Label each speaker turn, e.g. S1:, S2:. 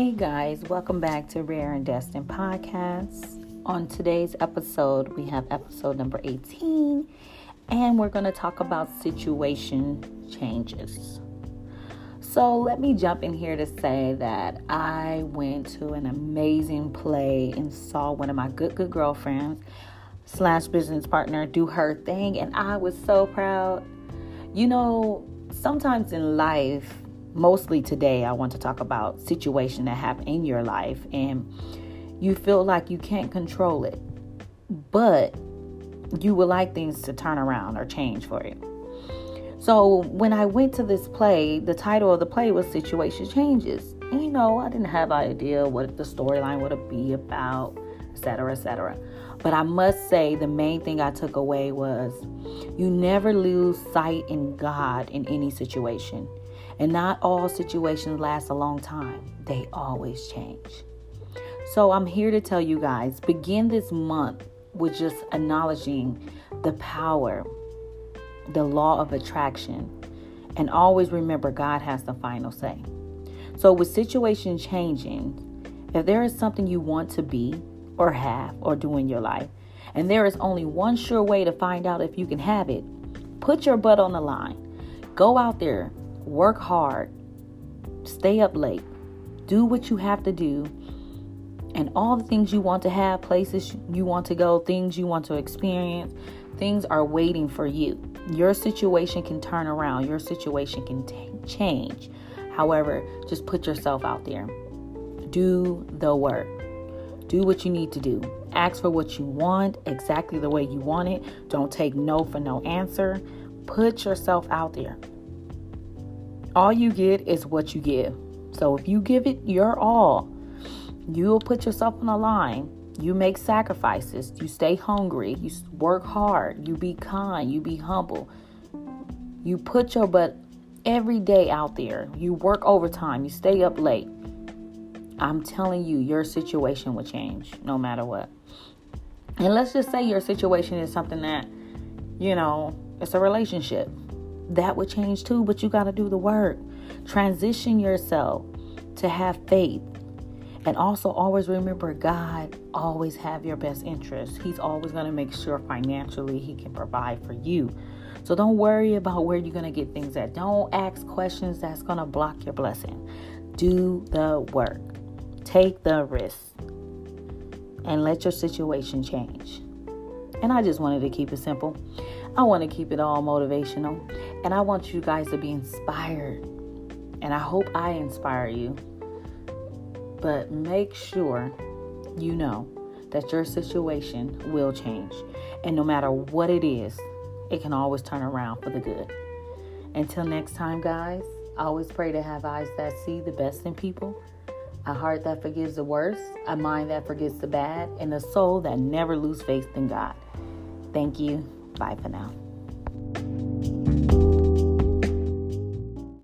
S1: Hey guys, welcome back to Rare and Destined Podcasts. On today's episode, we have episode number 18, and we're going to talk about situation changes. So, let me jump in here to say that I went to an amazing play and saw one of my good, good girlfriends slash business partner do her thing, and I was so proud. You know, sometimes in life, mostly today I want to talk about situation that happen in your life and you feel like you can't control it. But you would like things to turn around or change for you. So when I went to this play, the title of the play was Situation Changes. And you know, I didn't have an idea what the storyline would be about, etc., etc. But I must say the main thing I took away was you never lose sight in God in any situation. And not all situations last a long time, they always change. So I'm here to tell you guys begin this month with just acknowledging the power, the law of attraction, and always remember God has the final say. So, with situation changing, if there is something you want to be or have or do in your life, and there is only one sure way to find out if you can have it, put your butt on the line. Go out there, work hard, stay up late, do what you have to do, and all the things you want to have, places you want to go, things you want to experience, things are waiting for you. Your situation can turn around, your situation can t- change. However, just put yourself out there. Do the work. Do what you need to do. Ask for what you want exactly the way you want it. Don't take no for no answer. Put yourself out there. All you get is what you give. So if you give it your all, you'll put yourself on the line. You make sacrifices. You stay hungry. You work hard. You be kind. You be humble. You put your butt every day out there. You work overtime. You stay up late. I'm telling you, your situation will change no matter what. And let's just say your situation is something that, you know, it's a relationship that would change too, but you got to do the work. Transition yourself to have faith. And also always remember God always have your best interest. He's always going to make sure financially he can provide for you. So don't worry about where you're going to get things at. Don't ask questions that's going to block your blessing. Do the work. Take the risk. And let your situation change. And I just wanted to keep it simple. I want to keep it all motivational. And I want you guys to be inspired. And I hope I inspire you. But make sure you know that your situation will change. And no matter what it is, it can always turn around for the good. Until next time, guys, always pray to have eyes that see the best in people, a heart that forgives the worst, a mind that forgets the bad, and a soul that never loses faith in God. Thank you. Bye for now.